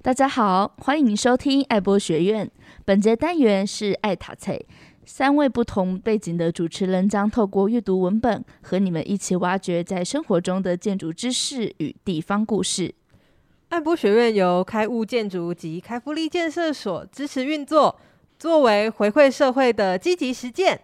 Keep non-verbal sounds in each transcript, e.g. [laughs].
大家好，欢迎收听爱播学院。本节单元是爱读册，三位不同背景的主持人将透过阅读文本，和你们一起挖掘在生活中的建筑知识与地方故事。爱播学院由开物建筑及开福利建设所支持运作，作为回馈社会的积极实践。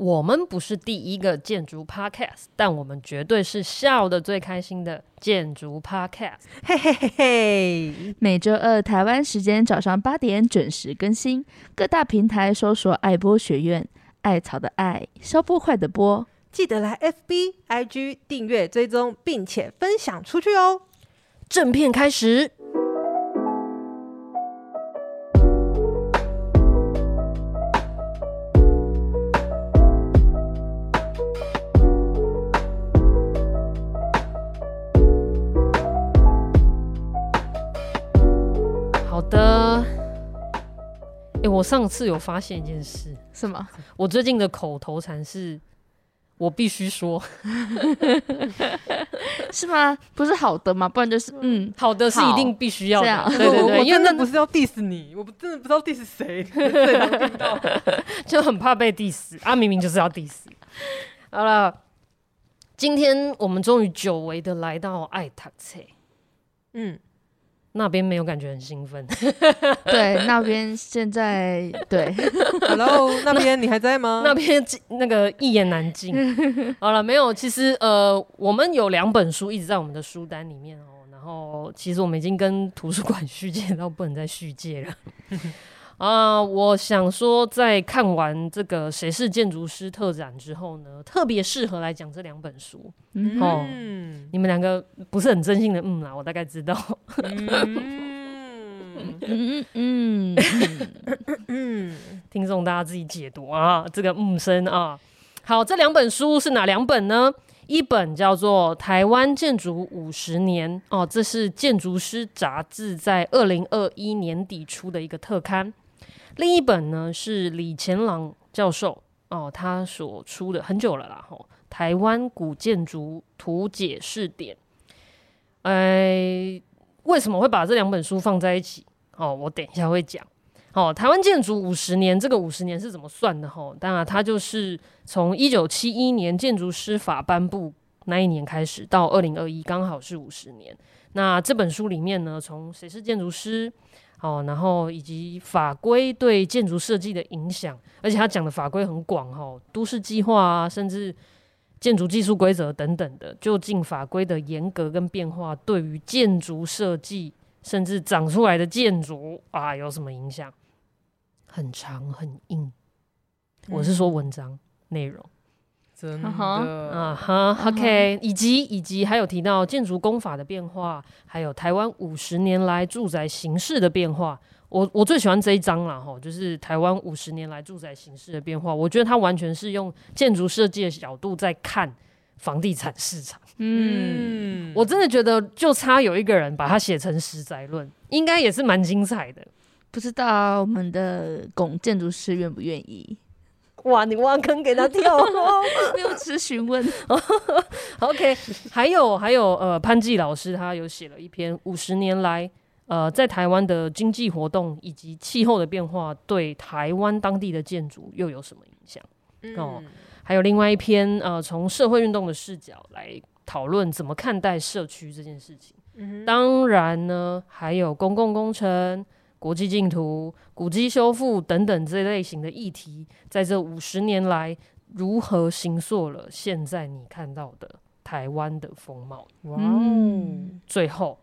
我们不是第一个建筑 podcast，但我们绝对是笑得最开心的建筑 podcast。嘿嘿嘿嘿！每周二台湾时间早上八点准时更新，各大平台搜索“爱播学院”，艾草的艾，消波块的波，记得来 FB、IG 订阅追踪，并且分享出去哦。正片开始。我上次有发现一件事，什么？我最近的口头禅是“我必须说 [laughs] ”，是吗？不是好的吗？不然就是嗯，好的是一定必须要的。这样对对对，因为那不是要 diss 你，我不真的不知道 diss 谁，[laughs] 就很怕被 diss 啊！明明就是要 diss。好了，今天我们终于久违的来到爱读册，嗯。那边没有感觉很兴奋，[laughs] 对，那边现在对，Hello，[laughs] 那边你还在吗？[laughs] 那边那个一言难尽。好了，没有，其实呃，我们有两本书一直在我们的书单里面哦，然后其实我们已经跟图书馆续借到不能再续借了。啊、呃，我想说，在看完这个《谁是建筑师》特展之后呢，特别适合来讲这两本书。嗯，哦，你们两个不是很真心的，嗯啦，我大概知道。嗯嗯嗯 [laughs] 嗯，听众大家自己解读啊，这个嗯声啊。好，这两本书是哪两本呢？一本叫做《台湾建筑五十年》哦，这是《建筑师》杂志在二零二一年底出的一个特刊。另一本呢是李干朗教授哦，他所出的很久了啦，吼、哦，台湾古建筑图解试点。哎，为什么会把这两本书放在一起？哦，我等一下会讲。哦，台湾建筑五十年，这个五十年是怎么算的？吼、哦，当然它就是从一九七一年建筑师法颁布那一年开始，到二零二一刚好是五十年。那这本书里面呢，从谁是建筑师？哦，然后以及法规对建筑设计的影响，而且他讲的法规很广哈，都市计划啊，甚至建筑技术规则等等的，究竟法规的严格跟变化对于建筑设计，甚至长出来的建筑啊，有什么影响？很长很硬，我是说文章内容。真的啊哈、uh huh.，OK，、uh huh. 以及以及还有提到建筑工法的变化，还有台湾五十年来住宅形式的变化。我我最喜欢这一章了哈，就是台湾五十年来住宅形式的变化。我觉得它完全是用建筑设计的角度在看房地产市场。嗯，我真的觉得就差有一个人把它写成实宅论，应该也是蛮精彩的。不知道我们的龚建筑师愿不愿意？哇！你挖坑给他跳，[laughs] 没有吃询问。[laughs] OK，还有还有呃，潘季老师他有写了一篇五十年来呃，在台湾的经济活动以及气候的变化对台湾当地的建筑又有什么影响？嗯、哦，还有另外一篇呃，从社会运动的视角来讨论怎么看待社区这件事情。嗯、哼当然呢，还有公共工程。国际竞图、古迹修复等等这类型的议题，在这五十年来，如何形塑了现在你看到的台湾的风貌？哇哦！最后，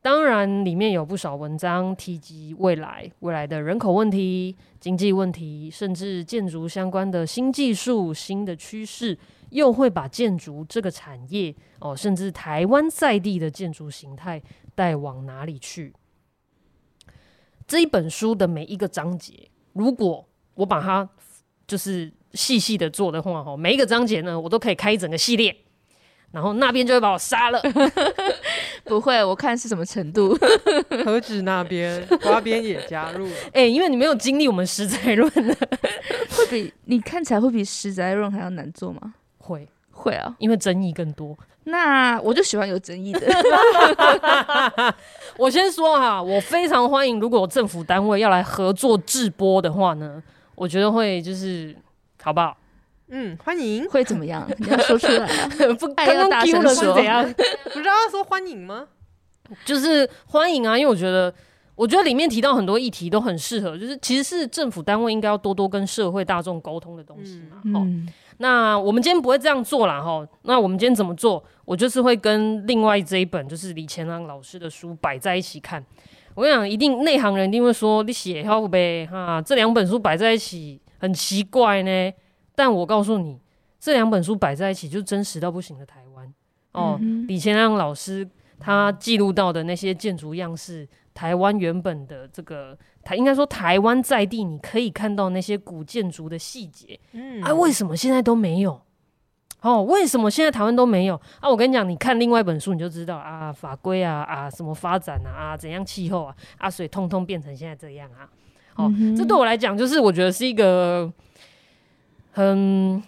当然里面有不少文章提及未来，未来的人口问题、经济问题，甚至建筑相关的新技术、新的趋势，又会把建筑这个产业哦，甚至台湾在地的建筑形态带往哪里去？这一本书的每一个章节，如果我把它就是细细的做的话，哈，每一个章节呢，我都可以开一整个系列，然后那边就会把我杀了。[laughs] 不会，我看是什么程度。[laughs] 何止那边，花边也加入。[laughs] 哎、欸，因为你没有经历我们十载论，会比你看起来会比十载论还要难做吗？会，会啊，因为争议更多。那我就喜欢有争议的。[laughs] 我先说哈，我非常欢迎，如果有政府单位要来合作制播的话呢，我觉得会就是好不好？嗯，欢迎。会怎么样？你要说出来啊！[laughs] 不，刚刚大声说是怎样？[laughs] 不是要说欢迎吗？就是欢迎啊，因为我觉得，我觉得里面提到很多议题都很适合，就是其实是政府单位应该要多多跟社会大众沟通的东西嘛。嗯。那我们今天不会这样做啦，哈。那我们今天怎么做？我就是会跟另外这一本，就是李乾朗老师的书摆在一起看。我跟你讲，一定内行人一定会说你写好呗，哈，这两本书摆在一起很奇怪呢。但我告诉你，这两本书摆在一起就真实到不行的台湾哦。嗯、李乾朗老师他记录到的那些建筑样式，台湾原本的这个。台应该说，台湾在地你可以看到那些古建筑的细节，嗯，啊，为什么现在都没有？哦，为什么现在台湾都没有？啊，我跟你讲，你看另外一本书你就知道啊，法规啊啊，什么发展啊啊，怎样气候啊啊，所以通通变成现在这样啊。哦，嗯、这对我来讲，就是我觉得是一个很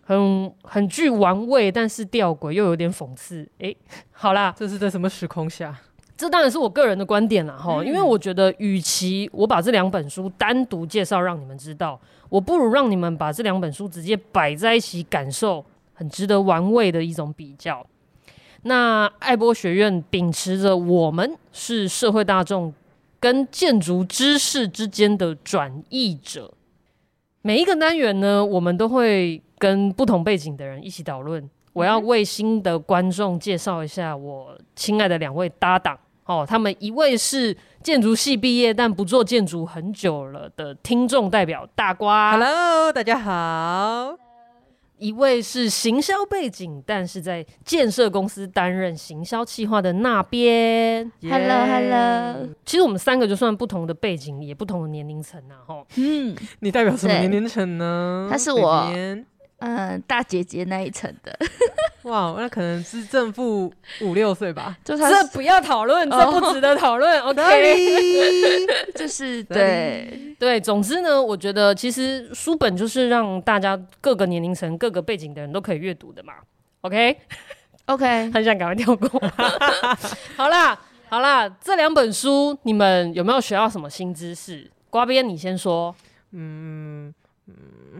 很很具玩味，但是吊诡又有点讽刺。哎、欸，好啦，这是在什么时空下？这当然是我个人的观点了哈，因为我觉得，与其我把这两本书单独介绍让你们知道，我不如让你们把这两本书直接摆在一起，感受很值得玩味的一种比较。那爱博学院秉持着我们是社会大众跟建筑知识之间的转译者，每一个单元呢，我们都会跟不同背景的人一起讨论。我要为新的观众介绍一下我亲爱的两位搭档。哦，他们一位是建筑系毕业但不做建筑很久了的听众代表大瓜，Hello，大家好。一位是行销背景，但是在建设公司担任行销企划的那边，Hello，Hello。其实我们三个就算不同的背景，也不同的年龄层啊，吼。嗯，你代表什么年龄层呢？他是我。嗯，大姐姐那一层的，[laughs] 哇，那可能是正负五六岁吧。就这不要讨论，哦、这不值得讨论。OK，[laughs] 就是对对，总之呢，我觉得其实书本就是让大家各个年龄层、各个背景的人都可以阅读的嘛。[laughs] OK，OK，Okay? 很想赶快跳过。好啦，好啦，这两本书你们有没有学到什么新知识？瓜编，你先说。嗯。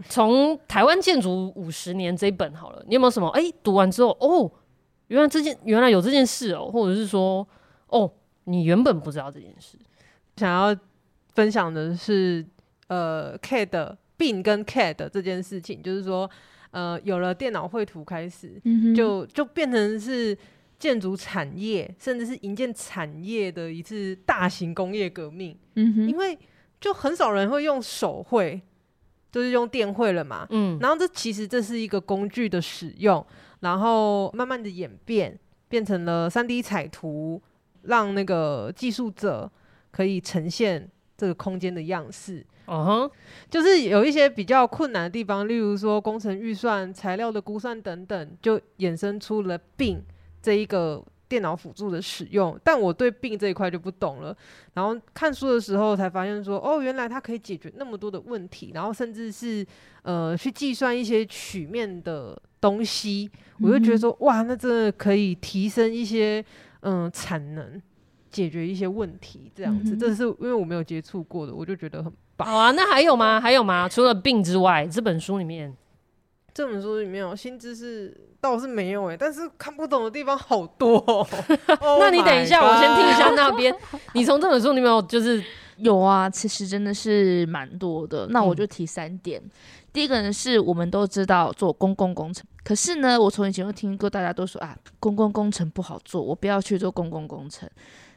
从台湾建筑五十年这一本好了，你有没有什么？哎、欸，读完之后哦，原来这件原来有这件事哦，或者是说哦，你原本不知道这件事。想要分享的是，呃，CAD BIM 跟 CAD 这件事情，就是说，呃，有了电脑绘图开始，嗯、就就变成是建筑产业，甚至是营建产业的一次大型工业革命。嗯哼，因为就很少人会用手绘。就是用电绘了嘛，嗯，然后这其实这是一个工具的使用，然后慢慢的演变，变成了三 D 彩图，让那个技术者可以呈现这个空间的样式。嗯哼、uh-huh. 就是有一些比较困难的地方，例如说工程预算、材料的估算等等，就衍生出了 BIM 这一个。电脑辅助的使用，但我对 BIM 这一块就不懂了。然后看书的时候才发现说，哦，原来它可以解决那么多的问题，然后甚至是呃去计算一些曲面的东西，我就觉得说，哇，那真的可以提升一些嗯、呃、产能，解决一些问题，这样子。这是因为我没有接触过的，我就觉得很棒。好啊，那还有吗？还有吗？除了 BIM 之外，这本书里面。这本书里面有新知识倒是没有哎，但是看不懂的地方好多。[laughs] 那你等一下，我先听一下那边。你从这本书里面有就是有啊，其实真的是蛮多的。那我就提三点。嗯、第一个呢，是我们都知道做公共工程，可是呢，我从以前就听过大家都说啊，公共工程不好做，我不要去做公共工程。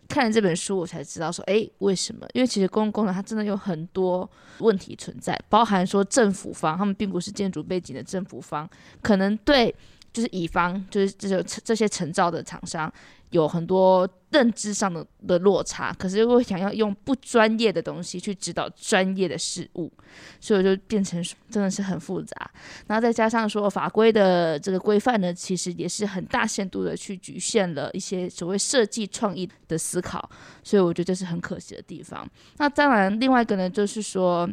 看了这本书，我才知道说，哎，为什么？因为其实公共工程它真的有很多问题存在，包含说政府方他们并不是建筑背景的政府方，可能对就是乙方，就是这些这些承造的厂商。有很多认知上的的落差，可是又会想要用不专业的东西去指导专业的事物，所以就变成真的是很复杂。然后再加上说法规的这个规范呢，其实也是很大限度的去局限了一些所谓设计创意的思考，所以我觉得这是很可惜的地方。那当然，另外一个呢，就是说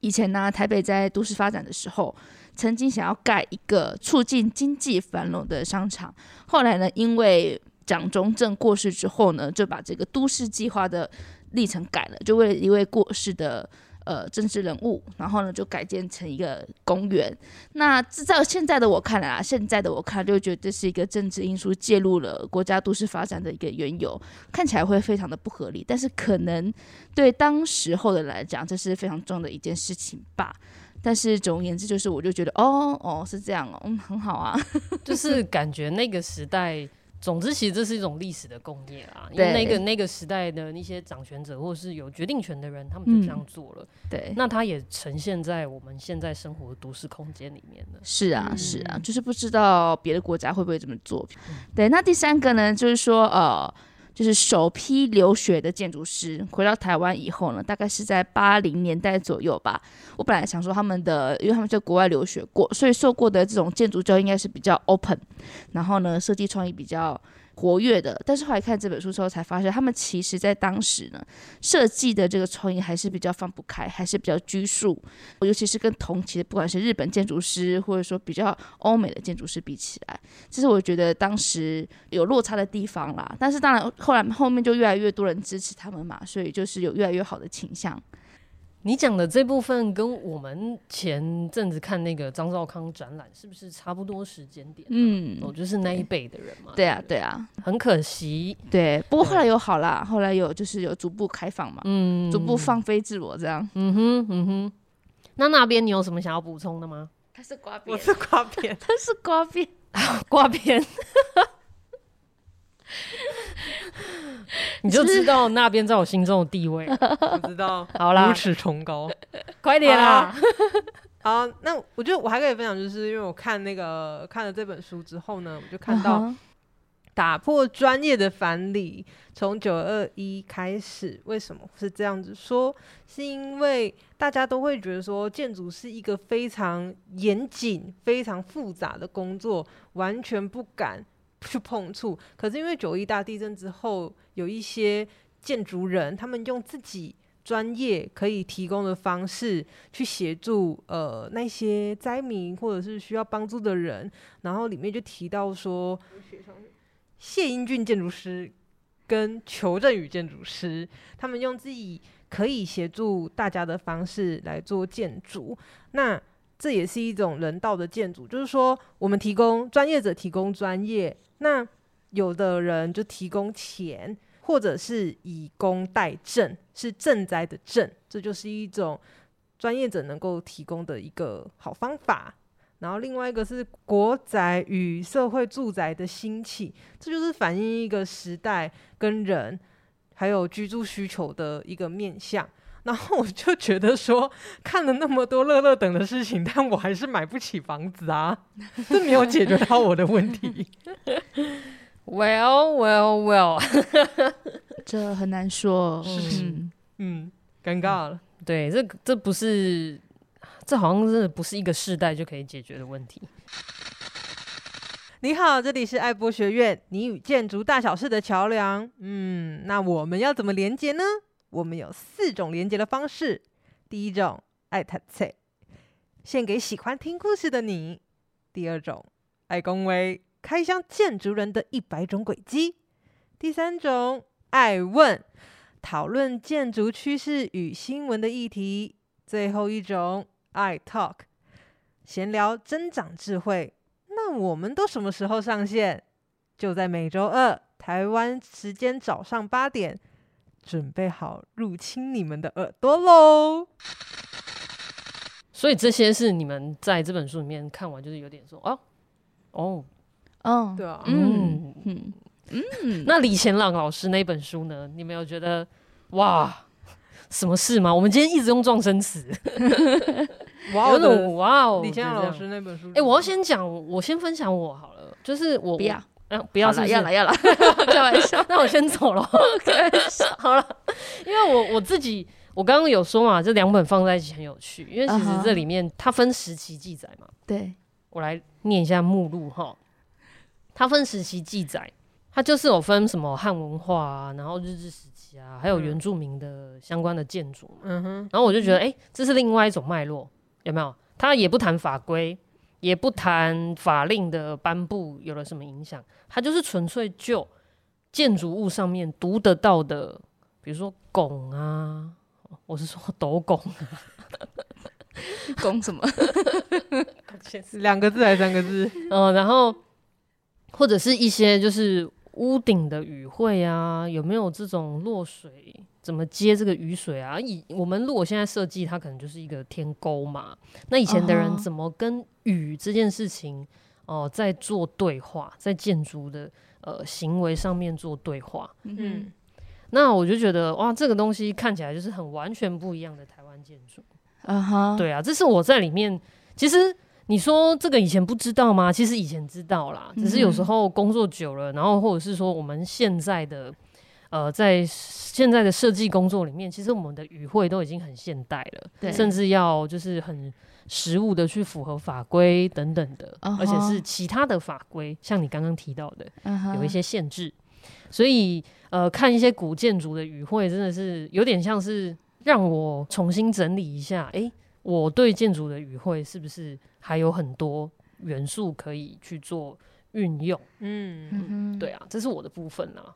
以前呢，台北在都市发展的时候。曾经想要盖一个促进经济繁荣的商场，后来呢，因为蒋中正过世之后呢，就把这个都市计划的历程改了，就为了一位过世的。呃，政治人物，然后呢，就改建成一个公园。那在现在的我看来啊，现在的我看就觉得这是一个政治因素介入了国家都市发展的一个缘由，看起来会非常的不合理。但是可能对当时候的来讲，这是非常重要的一件事情吧。但是总而言之，就是我就觉得，哦哦，是这样哦，嗯，很好啊，[laughs] 就是感觉那个时代。总之，其实这是一种历史的共业啊，因为那个那个时代的那些掌权者或者是有决定权的人，他们就这样做了。嗯、对，那它也呈现在我们现在生活的都市空间里面了。是啊，是啊，就是不知道别的国家会不会这么做。嗯、对，那第三个呢，就是说，呃。就是首批留学的建筑师回到台湾以后呢，大概是在八零年代左右吧。我本来想说他们的，因为他们在国外留学过，所以受过的这种建筑教应该是比较 open，然后呢，设计创意比较。活跃的，但是后来看这本书之后才发现，他们其实在当时呢，设计的这个创意还是比较放不开，还是比较拘束，尤其是跟同期的不管是日本建筑师，或者说比较欧美的建筑师比起来，这是我觉得当时有落差的地方啦。但是当然后来后面就越来越多人支持他们嘛，所以就是有越来越好的倾向。你讲的这部分跟我们前阵子看那个张兆康展览是不是差不多时间点？嗯，我、哦、就是那一辈的人嘛。对啊，对啊，很可惜。对，不过后来有好啦，后来有就是有逐步开放嘛，嗯，逐步放飞自我这样。嗯哼，嗯哼。那那边你有什么想要补充的吗？他是刮边，我是刮边，他是刮边，[laughs] 刮边。[laughs] [laughs] 你就知道那边在我心中的地位，[laughs] 我知道。[laughs] 好啦，如此崇高，快点啦！好，那我觉得我还可以分享，就是因为我看那个看了这本书之后呢，我就看到打破专业的藩篱，从九二一开始，为什么是这样子说？是因为大家都会觉得说，建筑是一个非常严谨、非常复杂的工作，完全不敢。去碰触，可是因为九一大地震之后，有一些建筑人，他们用自己专业可以提供的方式去协助呃那些灾民或者是需要帮助的人，然后里面就提到说，谢英俊建筑师跟裘振宇建筑师，他们用自己可以协助大家的方式来做建筑，那。这也是一种人道的建筑，就是说，我们提供专业者提供专业，那有的人就提供钱，或者是以工代赈，是赈灾的赈，这就是一种专业者能够提供的一个好方法。然后另外一个是国宅与社会住宅的兴起，这就是反映一个时代跟人还有居住需求的一个面向。然后我就觉得说，看了那么多乐乐等的事情，但我还是买不起房子啊，这没有解决到我的问题。Well, well, well，[laughs] 这很难说，嗯嗯，尴尬了。对，这这不是，这好像真的不是一个世代就可以解决的问题。你好，这里是爱博学院，你与建筑大小事的桥梁。嗯，那我们要怎么连接呢？我们有四种连接的方式。第一种，爱读册，献给喜欢听故事的你；第二种，爱公威，开箱建筑人的一百种轨迹；第三种，爱问，讨论建筑趋势与新闻的议题；最后一种，爱 talk，闲聊增长智慧。那我们都什么时候上线？就在每周二，台湾时间早上八点。准备好入侵你们的耳朵喽！所以这些是你们在这本书里面看完，就是有点说哦哦哦，对啊，嗯嗯嗯。[laughs] 那李贤朗老师那本书呢？你们有觉得哇什么事吗？我们今天一直用撞声词，[laughs] 哇哦哇哦！李贤朗老师那本书，哎，我要先讲，我先分享我好了，就是我不要。嗯，不要是不是，要了要了，[laughs] 开玩笑，[laughs] 那我先走了。[laughs] 开玩笑，好了，因为我我自己，我刚刚有说嘛，这两本放在一起很有趣，因为其实这里面它分时期记载嘛。对，我来念一下目录哈。它分时期记载，它就是有分什么汉文化啊，然后日治时期啊，还有原住民的相关的建筑。嗯哼，然后我就觉得，哎、欸，这是另外一种脉络，有没有？它也不谈法规，也不谈法令的颁布有了什么影响，它就是纯粹就建筑物上面读得到的，比如说拱啊，[laughs] 我是说斗拱啊，拱什么？[laughs] 两个字还是三个字？嗯、呃，然后或者是一些就是屋顶的雨会啊，有没有这种落水？怎么接这个雨水啊？以我们如果现在设计，它可能就是一个天沟嘛。那以前的人怎么跟雨这件事情哦、呃、在做对话，在建筑的呃行为上面做对话？嗯，那我就觉得哇，这个东西看起来就是很完全不一样的台湾建筑。啊哈，对啊，这是我在里面。其实你说这个以前不知道吗？其实以前知道啦，只是有时候工作久了，然后或者是说我们现在的。呃，在现在的设计工作里面，其实我们的语汇都已经很现代了，对，甚至要就是很实务的去符合法规等等的，uh -huh. 而且是其他的法规，像你刚刚提到的，uh -huh. 有一些限制。所以，呃，看一些古建筑的语汇，真的是有点像是让我重新整理一下，哎、欸，我对建筑的语汇是不是还有很多元素可以去做运用？嗯嗯，对啊，这是我的部分啊。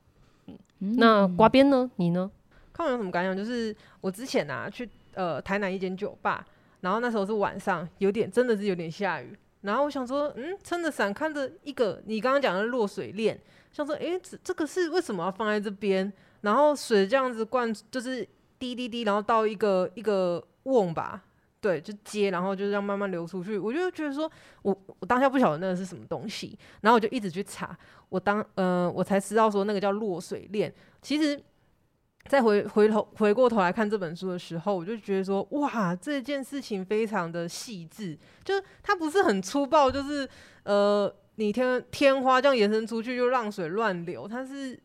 嗯那刮边呢？你呢？看我有什么感想？就是我之前啊去呃台南一间酒吧，然后那时候是晚上，有点真的是有点下雨，然后我想说，嗯，撑着伞看着一个你刚刚讲的落水链，想说，诶、欸，这这个是为什么要放在这边？然后水这样子灌，就是滴滴滴，然后到一个一个瓮吧，对，就接，然后就这样慢慢流出去。我就觉得说，我我当下不晓得那个是什么东西，然后我就一直去查。我当呃，我才知道说那个叫落水链。其实，再回回头回过头来看这本书的时候，我就觉得说，哇，这件事情非常的细致，就是它不是很粗暴，就是呃，你天天花这样延伸出去就让水乱流，它是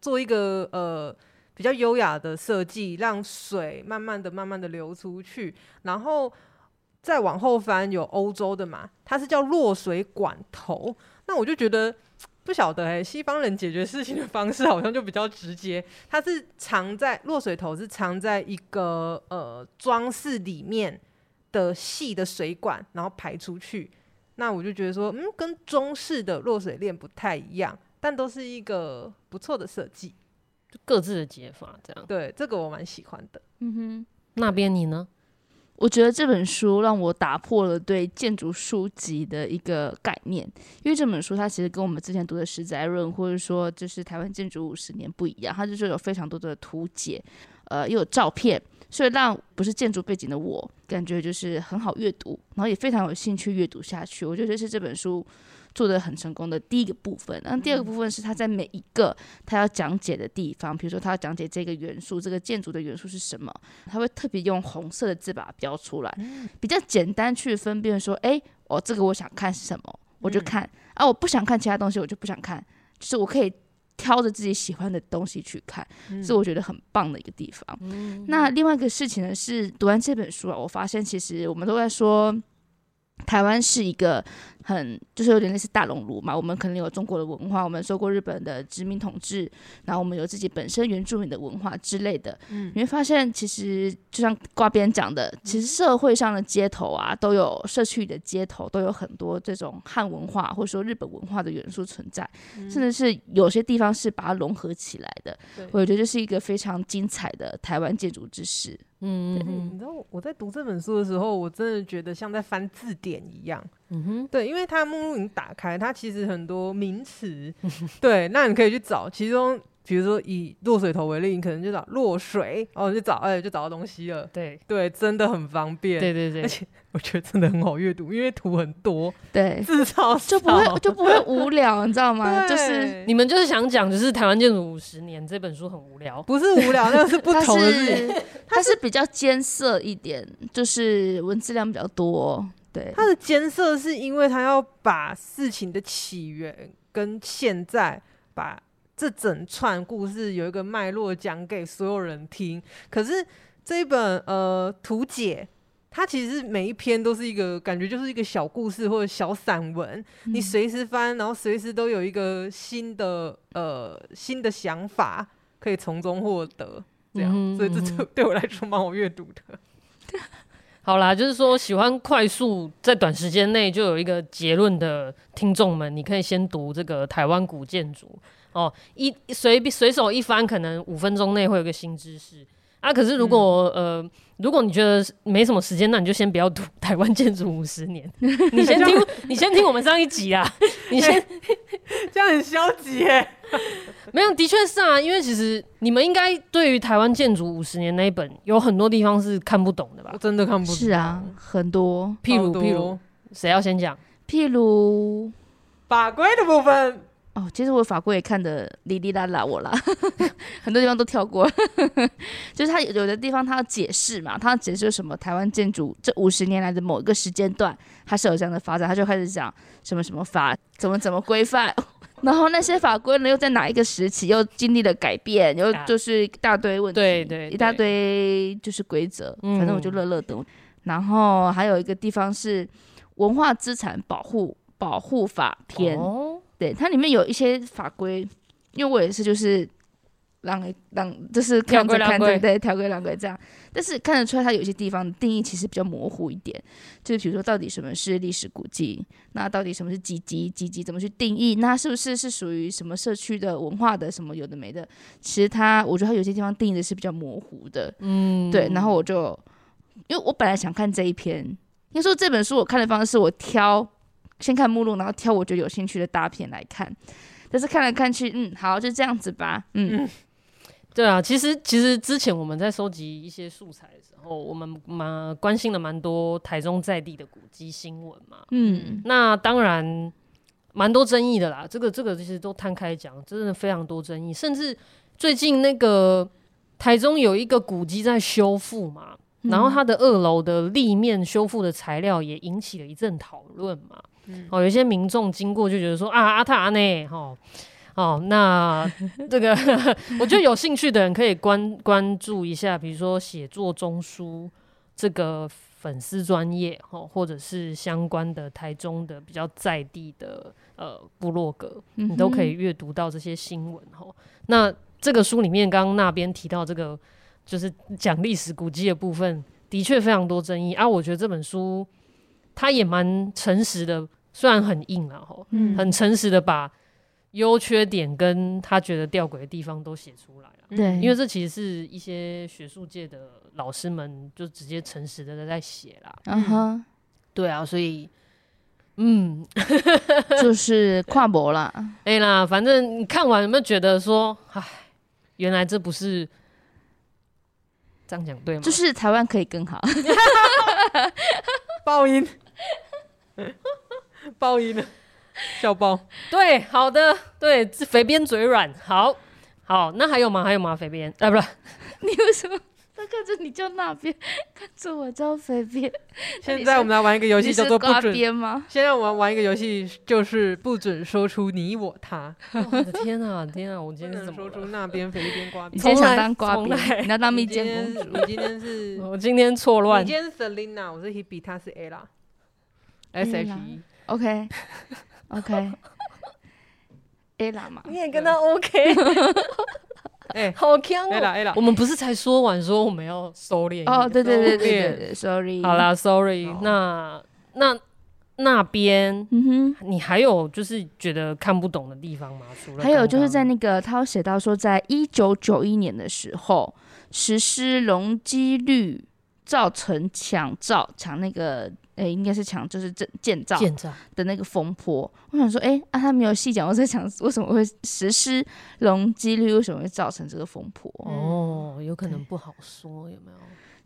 做一个呃比较优雅的设计，让水慢慢的、慢慢的流出去，然后再往后翻有欧洲的嘛，它是叫落水管头，那我就觉得。不晓得哎、欸，西方人解决事情的方式好像就比较直接。它是藏在落水头，是藏在一个呃装饰里面的细的水管，然后排出去。那我就觉得说，嗯，跟中式的落水链不太一样，但都是一个不错的设计，各自的解法这样。对，这个我蛮喜欢的。嗯哼，那边你呢？我觉得这本书让我打破了对建筑书籍的一个概念，因为这本书它其实跟我们之前读的《石宅论》或者说就是台湾建筑五十年不一样，它就是有非常多的图解，呃，又有照片，所以让不是建筑背景的我感觉就是很好阅读，然后也非常有兴趣阅读下去。我觉得这是这本书。做得很成功的第一个部分，那第二个部分是他在每一个他要讲解的地方，比如说他要讲解这个元素，这个建筑的元素是什么，他会特别用红色的字把它标出来，比较简单去分辨说，哎，哦，这个我想看是什么，我就看。啊，我不想看其他东西，我就不想看，就是我可以挑着自己喜欢的东西去看，是我觉得很棒的一个地方。那另外一个事情呢，是读完这本书啊，我发现其实我们都在说台湾是一个。很就是有点类似大熔炉嘛，我们可能有中国的文化，我们受过日本的殖民统治，然后我们有自己本身原住民的文化之类的。嗯，你会发现其实就像挂边讲的，其实社会上的街头啊，都有社区的街头都有很多这种汉文化或者说日本文化的元素存在，嗯，甚至是有些地方是把它融合起来的。我觉得这是一个非常精彩的台湾建筑知识。嗯，你知道我在读这本书的时候，我真的觉得像在翻字典一样。嗯哼，对，因为它目录已经打开，它其实很多名词，[laughs] 对，那你可以去找，其中比如说以落水头为例，你可能就找落水，哦，就找，哎，就找到东西了。对对，真的很方便。对对对，而且我觉得真的很好阅读，因为图很多，对，字超少，就不会就不会无聊，你知道吗？[laughs] 就是你们就是想讲，就是台湾建筑五十年这本书很无聊，不是无聊，[laughs] 那个是不同的字，它是比较艰涩一点，就是文字量比较多。对，它的艰涩是因为它要把事情的起源跟现在，把这整串故事有一个脉络讲给所有人听。可是这一本呃图解，它其实每一篇都是一个感觉就是一个小故事或者小散文，嗯、你随时翻，然后随时都有一个新的呃新的想法可以从中获得。这样，嗯、所以这就对我来说蛮好阅读的。[laughs] 好啦，就是说喜欢快速在短时间内就有一个结论的听众们，你可以先读这个台湾古建筑哦，一随随手一翻，可能五分钟内会有个新知识。啊，可是如果、嗯、呃，如果你觉得没什么时间，那你就先不要读台湾建筑五十年，你先听，[laughs] 你先听我们上一集啊，你先、欸、这样很消极耶。没有，的确是啊，因为其实你们应该对于台湾建筑五十年那一本有很多地方是看不懂的吧？我真的看不懂。是啊，很多，譬如譬如，谁要先讲？譬如法规的部分。哦，其实我法规也看的哩哩啦啦，我啦，[laughs] 很多地方都跳过。[laughs] 就是他有的地方他要解释嘛，他要解释什么台湾建筑这五十年来的某一个时间段，它是有这样的发展，他就开始讲什么什么法，怎么怎么规范，[laughs] 然后那些法规呢又在哪一个时期又经历了改变，又就是一大堆问题，对对，一大堆就是规则，反正我就乐乐的。然后还有一个地方是文化资产保护保护法篇。哦对，它里面有一些法规，因为我也是就是让让就是看着看着对条规两规这样，但是看得出来它有些地方定义其实比较模糊一点，就是比如说到底什么是历史古迹，那到底什么是几级几级怎么去定义，那是不是是属于什么社区的文化的什么有的没的，其实它我觉得它有些地方定义的是比较模糊的，嗯，对，然后我就因为我本来想看这一篇，因为说这本书我看的方式我挑。先看目录，然后挑我觉得有兴趣的大片来看。但是看来看去，嗯，好，就这样子吧。嗯，嗯对啊，其实其实之前我们在收集一些素材的时候，我们蛮关心了蛮多台中在地的古迹新闻嘛。嗯，那当然蛮多争议的啦。这个这个其实都摊开讲，真的非常多争议。甚至最近那个台中有一个古迹在修复嘛。然后它的二楼的立面修复的材料也引起了一阵讨论嘛，嗯、哦，有一些民众经过就觉得说啊，阿塔呢，哦，哦，那这个 [laughs] 我觉得有兴趣的人可以关关注一下，比如说写作中枢这个粉丝专业，哦，或者是相关的台中的比较在地的呃部落格，你都可以阅读到这些新闻，哦，那这个书里面刚刚那边提到这个。就是讲历史古迹的部分，的确非常多争议啊。我觉得这本书它也蛮诚实的，虽然很硬啊，吼，嗯，很诚实的把优缺点跟他觉得吊诡的地方都写出来了。对，因为这其实是一些学术界的老师们就直接诚实的在写啦。嗯哼，对啊，所以嗯，[laughs] 就是跨博了。哎啦，反正你看完有没有觉得说，唉，原来这不是。这样讲对吗？就是台湾可以更好。[laughs] 爆音，爆音了，[laughs] 笑爆。对，好的，对，肥边嘴软，好好。那还有吗？还有吗？肥边，哎，不是，[laughs] 你为什么？他看着你叫那边，看着我叫肥边。[laughs] 现在我们来玩一个游戏，叫做不准编吗？现在我们玩一个游戏，就是不准说出你我他。我的天啊，天啊！我今天怎么说出那边肥边瓜编？你今天想当瓜边？你要当蜜饯公主？你今天是？我今天错乱。你今天是 Selina，我是 Hebe，他是 Ella。S H E。OK。OK。Ella 嘛？你也跟他 OK。[laughs] 哎、欸，好强哦！我们不是才说完说我们要收敛哦？对对对对，sorry。好啦，sorry。哦、那那那边，嗯哼，你还有就是觉得看不懂的地方吗？除了还有就是在那个他有写到说，在一九九一年的时候实施容积率造成抢造抢那个。哎、欸，应该是抢，就是建建造建造的那个风波。我想说，哎、欸，啊，他没有细讲，我在想为什么会实施容积率，为什么会造成这个风波？哦，有可能不好说，有没有？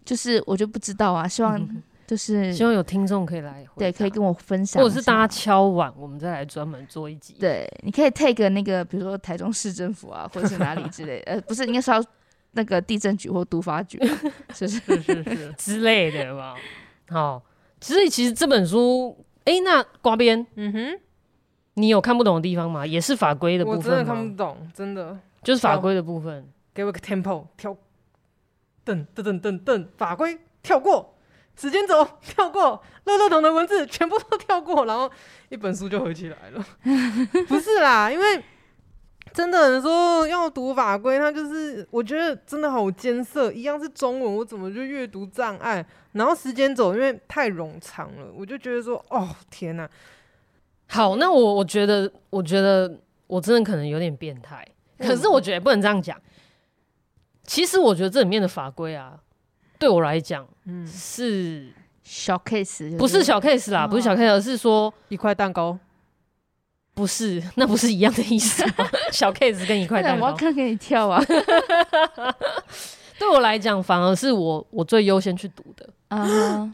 就是我就不知道啊。希望就是希望有听众可以来，对，可以跟我分享，或者是大家敲碗，我们再来专门做一集。对，你可以 take 那个，比如说台中市政府啊，或者是哪里之类，呃，不是，应该是要那个地震局或都发局，[laughs] 是是，是之类的吧？好。其实，其实这本书，哎、欸，那刮边，嗯哼，你有看不懂的地方吗？也是法规的部分吗？我真的看不懂，真的就是法规的部分。给我一个 tempo，跳，噔噔噔噔噔，法规跳过，时间轴跳过，乐乐桶的文字全部都跳过，然后一本书就合起来了。[laughs] 不是啦，因为真的你说要读法规，他就是我觉得真的好艰涩，一样是中文，我怎么就阅读障碍？然后时间走，因为太冗长了，我就觉得说，哦天哪！好，那我我觉得，我觉得我真的可能有点变态，可是我觉得不能这样讲。其实我觉得这里面的法规啊，对我来讲，嗯，是小 case，不是小 case 啦，不是小 case，而是说一块蛋糕。不是，[laughs] 那不是一样的意思吗？[laughs] 小 case 跟一块蛋糕，我要看给你跳啊！[laughs] 对我来讲，反而是我我最优先去读的啊。Uh huh.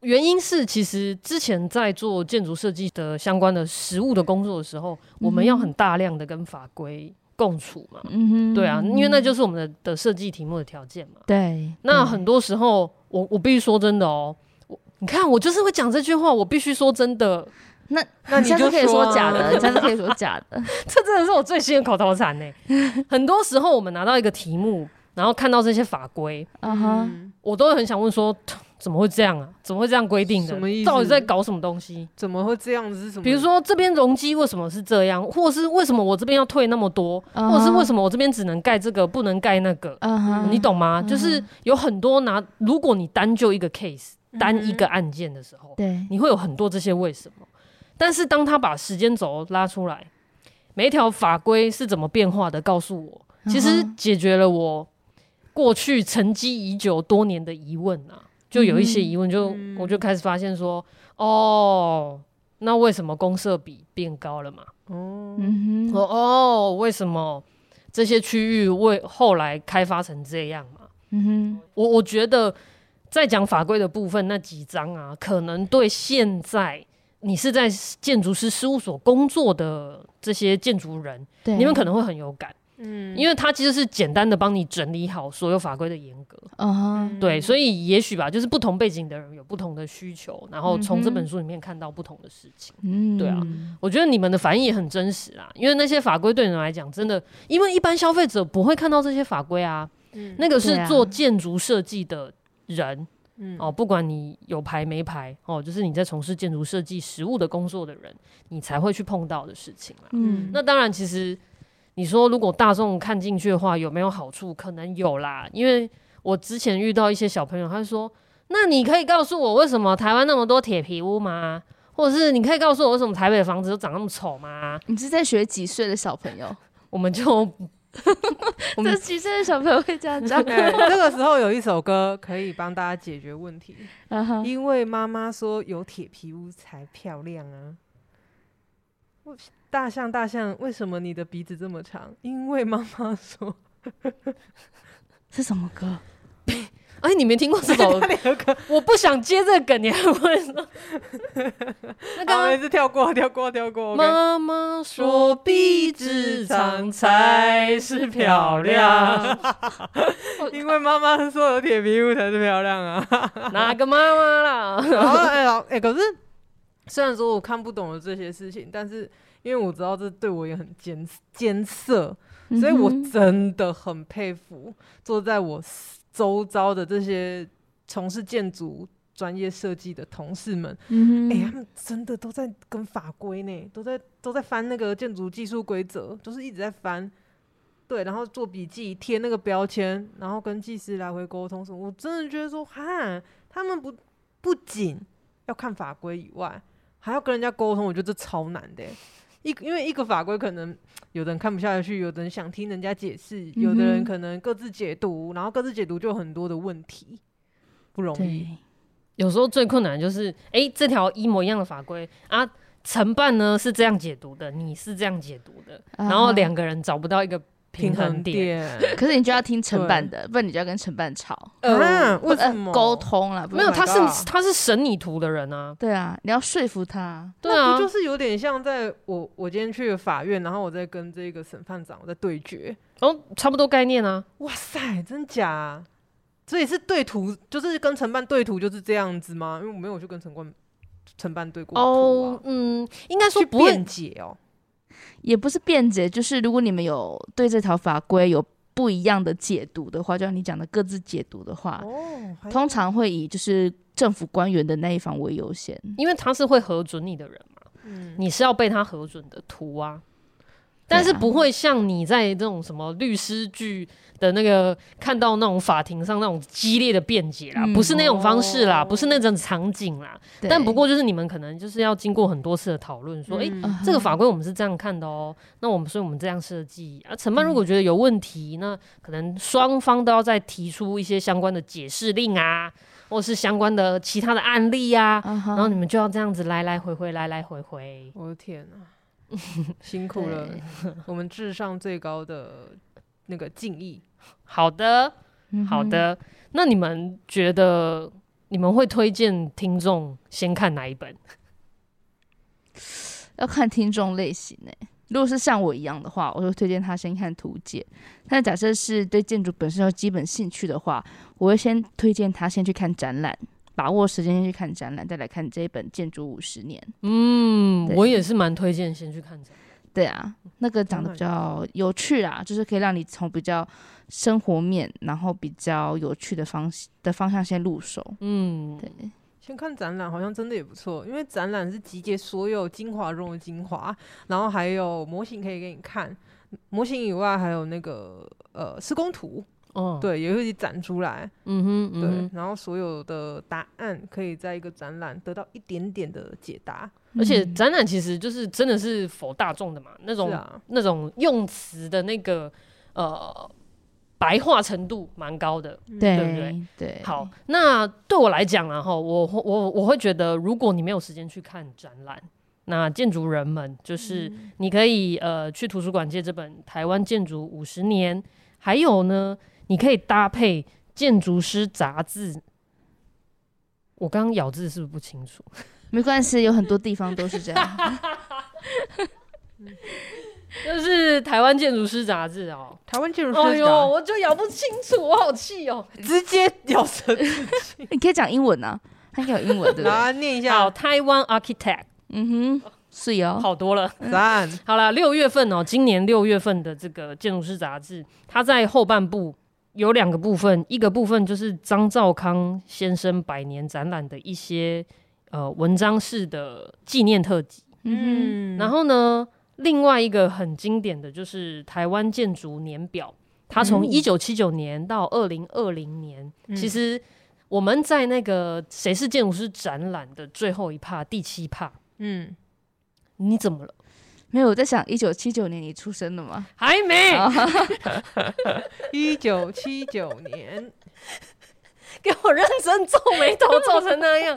原因是，其实之前在做建筑设计的相关的实务的工作的时候，mm hmm. 我们要很大量的跟法规共处嘛。嗯哼、mm，hmm. 对啊，因为那就是我们的的设计题目的条件嘛。对，那很多时候，我我必须说真的哦，我你看，我就是会讲这句话，我必须说真的。那那你就可以说假的，你下次可以说假的，[laughs] 这真的是我最新的口头禅呢。[laughs] 很多时候我们拿到一个题目，然后看到这些法规，我都会很想问说，[tsk] 怎么会这样啊？怎么会这样规定的？什么意思？到底在搞什么东西？怎么会这样子？是什么？比如说这边容积为什么是这样，或是为什么我这边要退那么多，或者是为什么我这边只能盖这个，不能盖那个？你懂吗？就是有很多拿，如果你单就一个 case，单一个案件的时候，对，你会有很多这些为什么。但是当他把时间轴拉出来，每一条法规是怎么变化的，告诉我，其实解决了我过去沉积已久多年的疑问啊，就有一些疑问，就我就开始发现说，哦，那为什么公社比变高了嘛？哦，哦，为什么这些区域为后来开发成这样嘛？嗯哼，我我觉得在讲法规的部分那几章啊，可能对现在。你是在建筑师事务所工作的这些建筑人，对。你们可能会很有感，嗯，因为他其实是简单的帮你整理好所有法规的严格，嗯哼，对，所以也许吧，就是不同背景的人有不同的需求，然后从这本书里面看到不同的事情，嗯。哼，对啊，我觉得你们的反应也很真实啦，因为那些法规对你们来讲真的，因为一般消费者不会看到这些法规啊，嗯，那个是做建筑设计的人。嗯哦，不管你有牌没牌哦，就是你在从事建筑设计实务的工作的人，你才会去碰到的事情啦。嗯，那当然，其实你说如果大众看进去的话，有没有好处？可能有啦。因为我之前遇到一些小朋友，他就说：“那你可以告诉我为什么台湾那么多铁皮屋吗？或者是你可以告诉我为什么台北的房子都长那么丑吗？”你是在学几岁的小朋友？我们就。[laughs] 我们这几岁的小朋友会这样讲。[laughs] 这个时候有一首歌可以帮大家解决问题，因为妈妈说有铁皮屋才漂亮啊。大象大象，为什么你的鼻子这么长？因为妈妈说，[laughs] 是什么歌？哎，你没听过这首 [laughs] 歌？我不想接这个梗，你还问说？[laughs] 那刚刚是跳过，跳过，跳过。妈妈说鼻子长才是漂亮，[laughs] 因为妈妈说有铁皮屋才是漂亮啊。哪个妈妈啦？哎哎，可是虽然说我看不懂了这些事情，但是因为我知道这对我也很艰艰涩，所以我真的很佩服坐在我。周遭的这些从事建筑专业设计的同事们，嗯，哎、欸，他们真的都在跟法规呢，都在都在翻那个建筑技术规则，就是一直在翻，对，然后做笔记，贴那个标签，然后跟技师来回沟通什么。我真的觉得说，哈，他们不不仅要看法规以外，还要跟人家沟通，我觉得这超难的。一因为一个法规可能有的人看不下去，有的人想听人家解释，嗯、有的人可能各自解读，然后各自解读就有很多的问题，不容易。有时候最困难就是，哎、欸，这条一模一样的法规啊，承办呢是这样解读的，你是这样解读的，啊、然后两个人找不到一个。平衡点，[laughs] 可是你就要听承办的，不然你就要跟承办吵。嗯，为什么沟通了？没有，他是他是审你图的人啊。对啊，你要说服他。对啊，不就是有点像在我我今天去法院，然后我在跟这个审判长我在对决。哦，差不多概念啊。哇塞，真假？所以是对图，就是跟承办对图就是这样子吗？因为我没有去跟承办承办对过图啊。哦，嗯，应该说不会辩解哦。也不是辩解，就是如果你们有对这条法规有不一样的解读的话，就像你讲的各自解读的话，哦、通常会以就是政府官员的那一方为优先，因为他是会核准你的人嘛，嗯，你是要被他核准的图啊，但是不会像你在这种什么律师剧的那个看到那种法庭上那种激烈的辩解啦，嗯、不是那种方式啦，哦、不是那种场景啦。但不过就是你们可能就是要经过很多次的讨论，说，哎、嗯欸，这个法规我们是这样看的哦、喔。那我们所以我们这样设计啊，承办如果觉得有问题，嗯、那可能双方都要再提出一些相关的解释令啊，或是相关的其他的案例啊，嗯、然后你们就要这样子来来回回，来来回回。我的天啊！辛苦了，[laughs] 我们智商最高的那个敬意。好的，好的。那你们觉得你们会推荐听众先看哪一本？[laughs] 要看听众类型呢。如果是像我一样的话，我就推荐他先看图解。但假设是对建筑本身有基本兴趣的话，我会先推荐他先去看展览。把握时间先去看展览，再来看这一本《建筑五十年》。嗯，我也是蛮推荐先去看展。对啊，那个讲的比较有趣啊，就是可以让你从比较生活面，然后比较有趣的方的方向先入手。嗯，对。先看展览好像真的也不错，因为展览是集结所有精华中的精华，然后还有模型可以给你看。模型以外，还有那个呃施工图。哦，对，也会展出来，嗯哼，嗯哼，对，然后所有的答案可以在一个展览得到一点点的解答，而且展览其实就是真的是 for 大众的嘛，那种、啊、那种用词的那个呃白话程度蛮高的，对，对不对？对，好，那对我来讲啊，哈，我我我会觉得，如果你没有时间去看展览，那建筑人们就是你可以呃去图书馆借这本《台湾建筑五十年》，还有呢。你可以搭配《建筑师杂志》，我刚刚咬字是不是不清楚？没关系，有很多地方都是这样。[laughs] 就是《台湾建筑师杂志》哦，《台湾建筑师杂志》。哎呦，我就咬不清楚，我好气哦！直接咬成。你可以讲英文啊，它应该有英文对不对？来念一下。好，《台湾 Architect》。嗯哼，是哦，好多了。赞。好了，六月份哦，今年六月份的这个《建筑师杂志》，它在后半部。有两个部分，一个部分就是张兆康先生百年展览的一些呃文章式的纪念特辑，嗯，然后呢，另外一个很经典的就是台湾建筑年表，它从一九七九年到二零二零年，嗯、其实我们在那个谁是建筑师展览的最后一趴第七趴，嗯，你怎么了？没有，我在想，一九七九年你出生了吗？还没。一九七九年，[laughs] 给我认真皱眉头，皱成那样。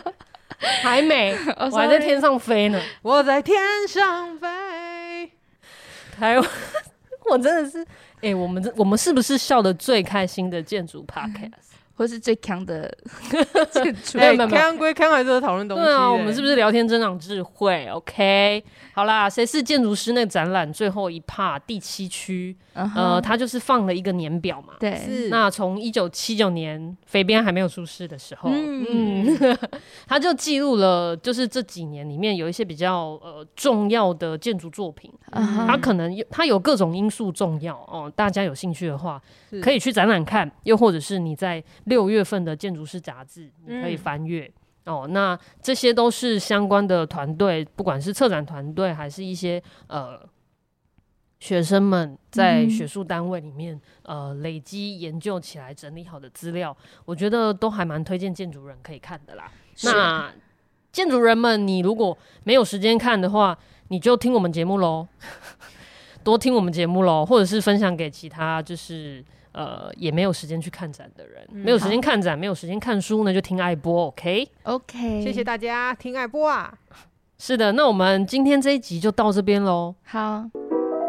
还没，[laughs] 我还在天上飞呢。我在天上飞。台湾，[laughs] 我真的是，哎、欸，我们这我们是不是笑的最开心的建筑 podcast？或是最强的 [laughs] 建筑？哎，强归强，还是讨论东西。对啊，我们是不是聊天增长智慧？OK。好啦，谁是建筑师？那个展览最后一 part 第七区，uh huh. 呃，他就是放了一个年表嘛。对，是。那从一九七九年肥边还没有出事的时候，嗯，嗯 [laughs] 他就记录了，就是这几年里面有一些比较呃重要的建筑作品。Uh huh. 他可能有，他有各种因素重要哦、呃。大家有兴趣的话，是可以去展览看，又或者是你在六月份的建筑师杂志，你可以翻阅。嗯哦，那这些都是相关的团队，不管是策展团队，还是一些呃学生们在学术单位里面、嗯、呃累积研究起来整理好的资料，我觉得都还蛮推荐建筑人可以看的啦。那建筑人们，你如果没有时间看的话，你就听我们节目喽，多听我们节目喽，或者是分享给其他就是。呃，也没有时间去看展的人，嗯、没有时间看展，好没有时间看书，呢就听爱播，OK？OK，谢谢大家听爱播啊。是的，那我们今天这一集就到这边喽。好，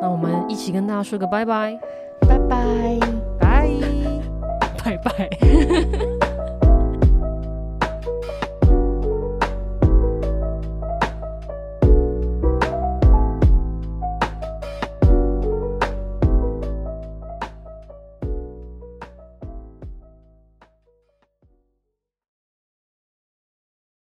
那我们一起跟大家说个拜拜，拜拜，拜，拜拜。[laughs]